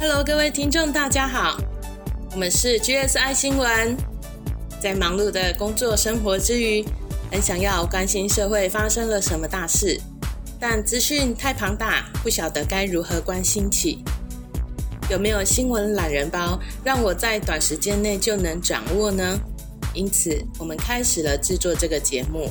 Hello，各位听众，大家好，我们是 GSI 新闻。在忙碌的工作生活之余，很想要关心社会发生了什么大事，但资讯太庞大，不晓得该如何关心起。有没有新闻懒人包，让我在短时间内就能掌握呢？因此，我们开始了制作这个节目。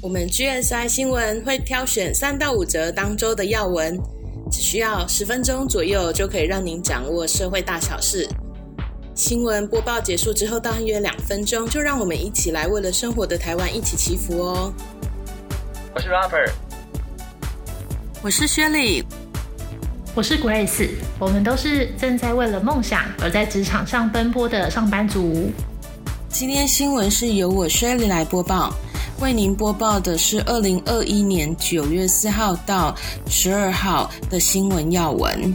我们 GSI 新闻会挑选三到五则当周的要闻，只需要十分钟左右就可以让您掌握社会大小事。新闻播报结束之后，大约两分钟，就让我们一起来为了生活的台湾一起祈福哦。我是 Robert，我是薛礼，我是 Grace，我们都是正在为了梦想而在职场上奔波的上班族。今天新闻是由我薛礼来播报，为您播报的是二零二一年九月四号到十二号的新闻要闻。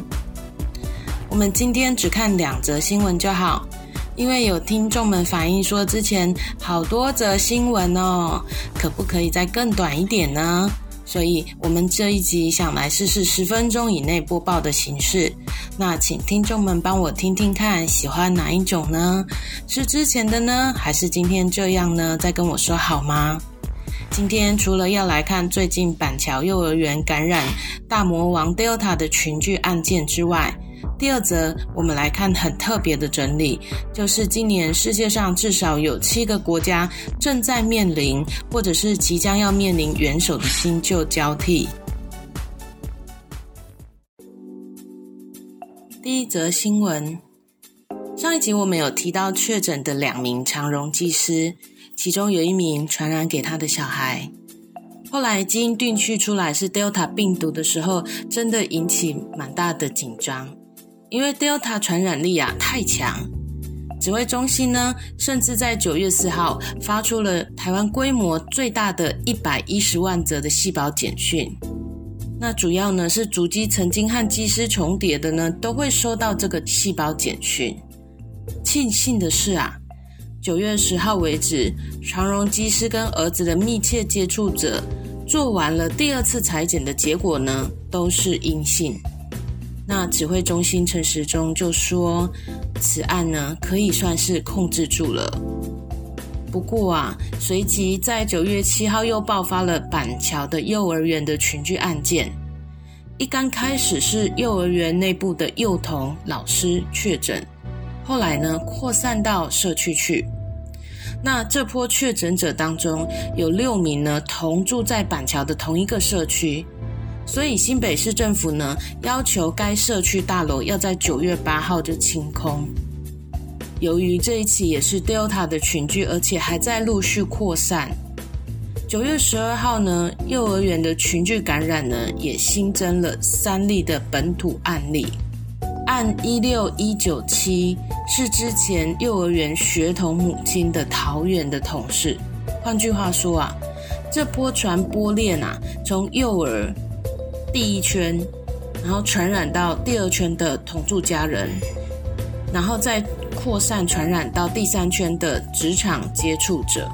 我们今天只看两则新闻就好，因为有听众们反映说之前好多则新闻哦，可不可以再更短一点呢？所以我们这一集想来试试十分钟以内播报的形式。那请听众们帮我听听看，喜欢哪一种呢？是之前的呢，还是今天这样呢？再跟我说好吗？今天除了要来看最近板桥幼儿园感染大魔王 Delta 的群聚案件之外，第二则，我们来看很特别的整理，就是今年世界上至少有七个国家正在面临，或者是即将要面临元首的新旧交替。第一则新闻，上一集我们有提到确诊的两名长荣技师，其中有一名传染给他的小孩，后来基因定序出来是 Delta 病毒的时候，真的引起蛮大的紧张。因为 Delta 传染力啊太强，指挥中心呢甚至在九月四号发出了台湾规模最大的一百一十万则的细胞简讯。那主要呢是主机曾经和机师重叠的呢，都会收到这个细胞简讯。庆幸的是啊，九月十号为止，长荣机师跟儿子的密切接触者做完了第二次裁剪的结果呢，都是阴性。那指挥中心陈时中就说，此案呢可以算是控制住了。不过啊，随即在九月七号又爆发了板桥的幼儿园的群聚案件。一刚开始是幼儿园内部的幼童老师确诊，后来呢扩散到社区去。那这波确诊者当中有六名呢同住在板桥的同一个社区。所以新北市政府呢，要求该社区大楼要在九月八号就清空。由于这一起也是 Delta 的群聚，而且还在陆续扩散。九月十二号呢，幼儿园的群聚感染呢，也新增了三例的本土案例。案一六一九七是之前幼儿园学童母亲的桃园的同事。换句话说啊，这波传播链啊，从幼儿。第一圈，然后传染到第二圈的同住家人，然后再扩散传染到第三圈的职场接触者，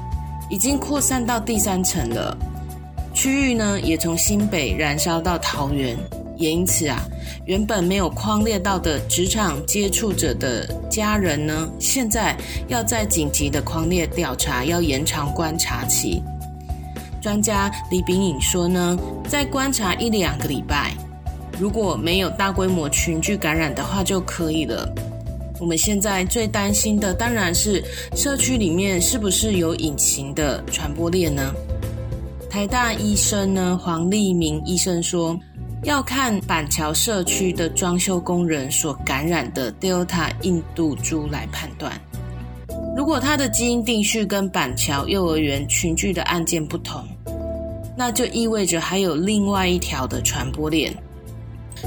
已经扩散到第三层了。区域呢，也从新北燃烧到桃园，也因此啊，原本没有框列到的职场接触者的家人呢，现在要在紧急的框列调查，要延长观察期。专家李炳颖说呢，再观察一两个礼拜，如果没有大规模群聚感染的话就可以了。我们现在最担心的当然是社区里面是不是有隐形的传播链呢？台大医生呢黄立明医生说，要看板桥社区的装修工人所感染的 Delta 印度株来判断。如果他的基因定序跟板桥幼儿园群聚的案件不同，那就意味着还有另外一条的传播链。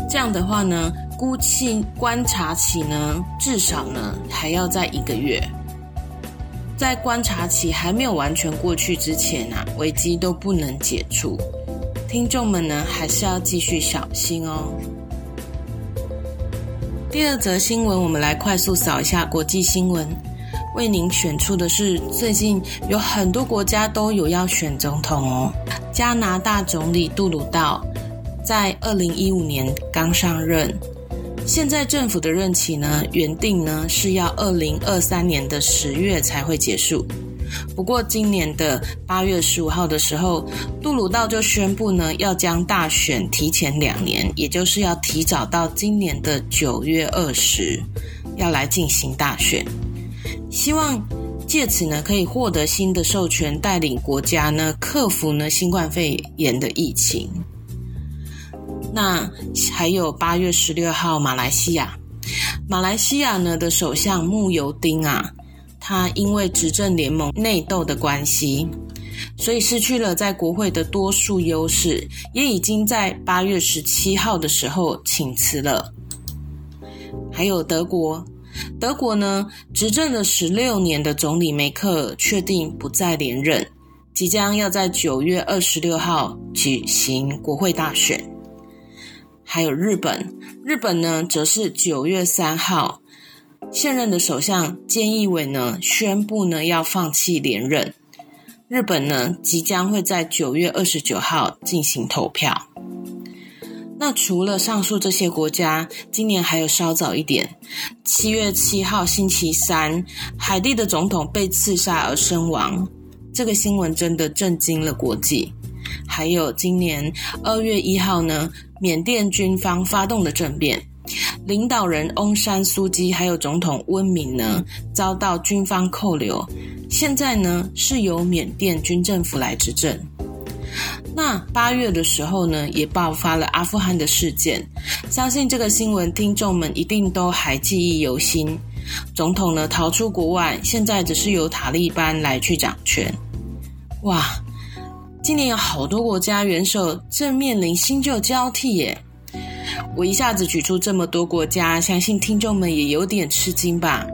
这样的话呢，估计观察期呢，至少呢还要在一个月。在观察期还没有完全过去之前啊，危机都不能解除。听众们呢，还是要继续小心哦。第二则新闻，我们来快速扫一下国际新闻。为您选出的是最近有很多国家都有要选总统哦。加拿大总理杜鲁道在二零一五年刚上任，现在政府的任期呢原定呢是要二零二三年的十月才会结束。不过今年的八月十五号的时候，杜鲁道就宣布呢要将大选提前两年，也就是要提早到今年的九月二十，要来进行大选。希望借此呢，可以获得新的授权，带领国家呢克服呢新冠肺炎的疫情。那还有八月十六号，马来西亚，马来西亚呢的首相慕尤丁啊，他因为执政联盟内斗的关系，所以失去了在国会的多数优势，也已经在八月十七号的时候请辞了。还有德国。德国呢，执政了十六年的总理梅克尔确定不再连任，即将要在九月二十六号举行国会大选。还有日本，日本呢，则是九月三号，现任的首相菅义伟呢宣布呢要放弃连任。日本呢，即将会在九月二十九号进行投票。那除了上述这些国家，今年还有稍早一点，七月七号星期三，海地的总统被刺杀而身亡，这个新闻真的震惊了国际。还有今年二月一号呢，缅甸军方发动的政变，领导人翁山苏基还有总统温敏呢遭到军方扣留，现在呢是由缅甸军政府来执政。那八月的时候呢，也爆发了阿富汗的事件，相信这个新闻听众们一定都还记忆犹新。总统呢逃出国外，现在只是由塔利班来去掌权。哇，今年有好多国家元首正面临新旧交替耶！我一下子举出这么多国家，相信听众们也有点吃惊吧？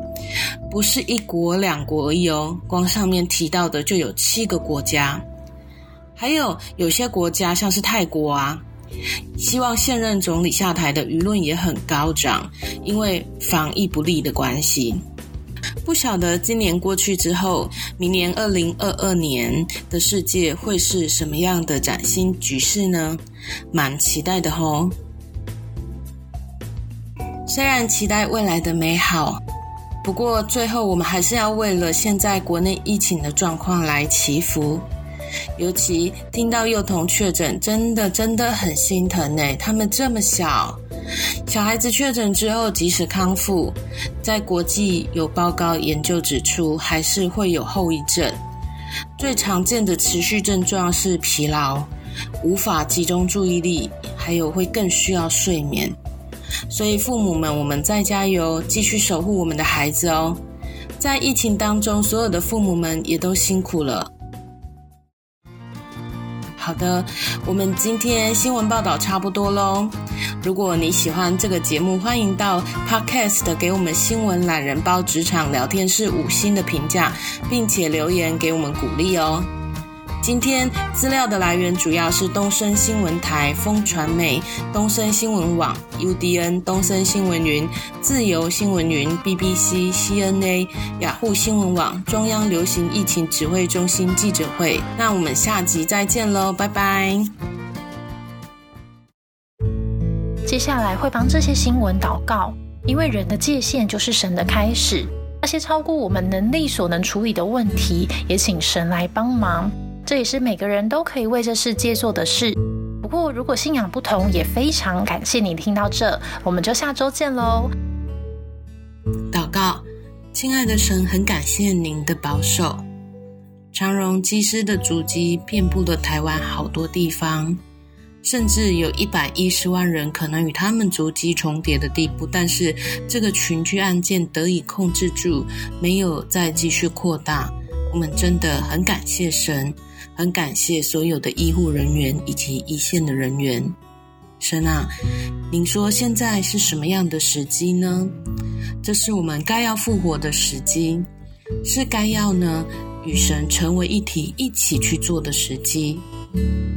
不是一国两国而已哦，光上面提到的就有七个国家。还有有些国家，像是泰国啊，希望现任总理下台的舆论也很高涨，因为防疫不利的关系。不晓得今年过去之后，明年二零二二年的世界会是什么样的崭新局势呢？蛮期待的吼。虽然期待未来的美好，不过最后我们还是要为了现在国内疫情的状况来祈福。尤其听到幼童确诊，真的真的很心疼呢。他们这么小，小孩子确诊之后，即使康复，在国际有报告研究指出，还是会有后遗症。最常见的持续症状是疲劳，无法集中注意力，还有会更需要睡眠。所以父母们，我们再加油，继续守护我们的孩子哦。在疫情当中，所有的父母们也都辛苦了。的，我们今天新闻报道差不多喽。如果你喜欢这个节目，欢迎到 Podcast 给我们新闻懒人包职场聊天室五星的评价，并且留言给我们鼓励哦。今天资料的来源主要是东森新闻台、风传媒、东森新闻网、UDN、东森新闻云、自由新闻云、BBC、CNA、雅虎新闻网、中央流行疫情指挥中心记者会。那我们下集再见喽，拜拜。接下来会帮这些新闻祷告，因为人的界限就是神的开始。那些超过我们能力所能处理的问题，也请神来帮忙。这也是每个人都可以为这世界做的事。不过，如果信仰不同，也非常感谢你听到这，我们就下周见喽。祷告，亲爱的神，很感谢您的保守。长荣机师的足迹遍布了台湾好多地方，甚至有一百一十万人可能与他们足迹重叠的地步。但是，这个群居案件得以控制住，没有再继续扩大。我们真的很感谢神。很感谢所有的医护人员以及一线的人员。神啊，您说现在是什么样的时机呢？这是我们该要复活的时机，是该要呢与神成为一体，一起去做的时机。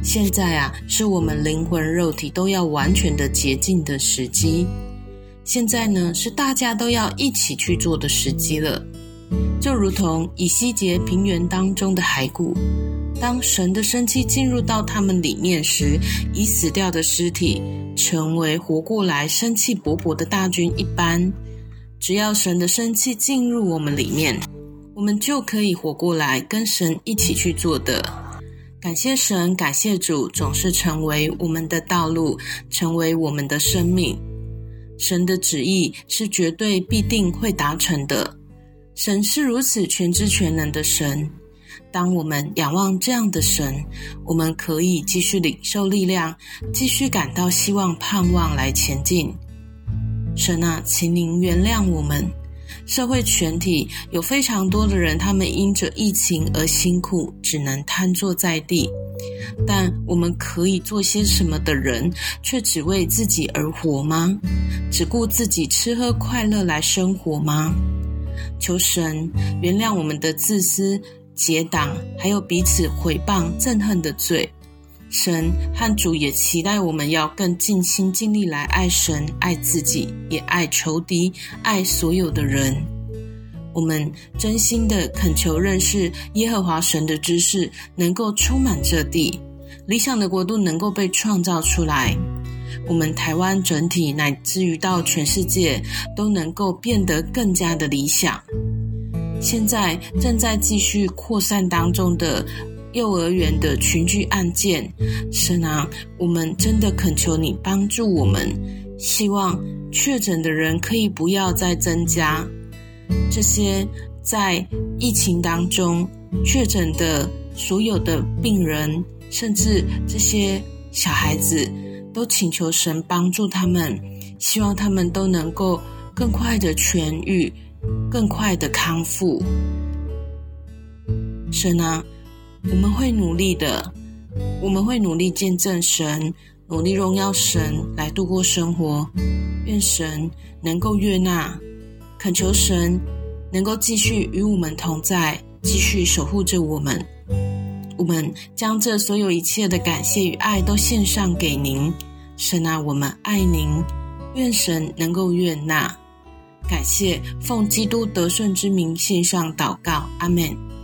现在啊，是我们灵魂肉体都要完全的洁净的时机。现在呢，是大家都要一起去做的时机了。就如同以西结平原当中的骸骨，当神的生气进入到他们里面时，已死掉的尸体成为活过来、生气勃勃的大军一般。只要神的生气进入我们里面，我们就可以活过来，跟神一起去做的。感谢神，感谢主，总是成为我们的道路，成为我们的生命。神的旨意是绝对必定会达成的。神是如此全知全能的神。当我们仰望这样的神，我们可以继续领受力量，继续感到希望、盼望来前进。神啊，请您原谅我们。社会全体有非常多的人，他们因着疫情而辛苦，只能瘫坐在地。但我们可以做些什么的人，却只为自己而活吗？只顾自己吃喝快乐来生活吗？求神原谅我们的自私、结党，还有彼此毁谤、憎恨的罪。神和主也期待我们要更尽心尽力来爱神、爱自己，也爱仇敌、爱所有的人。我们真心的恳求认识耶和华神的知识，能够充满这地，理想的国度能够被创造出来。我们台湾整体乃至于到全世界都能够变得更加的理想。现在正在继续扩散当中的幼儿园的群聚案件，神啊，我们真的恳求你帮助我们，希望确诊的人可以不要再增加。这些在疫情当中确诊的所有的病人，甚至这些小孩子。都请求神帮助他们，希望他们都能够更快的痊愈，更快的康复。神啊，我们会努力的，我们会努力见证神，努力荣耀神来度过生活。愿神能够悦纳，恳求神能够继续与我们同在，继续守护着我们。我们将这所有一切的感谢与爱都献上给您，神啊，我们爱您，愿神能够悦纳，感谢奉基督得胜之名献上祷告，阿门。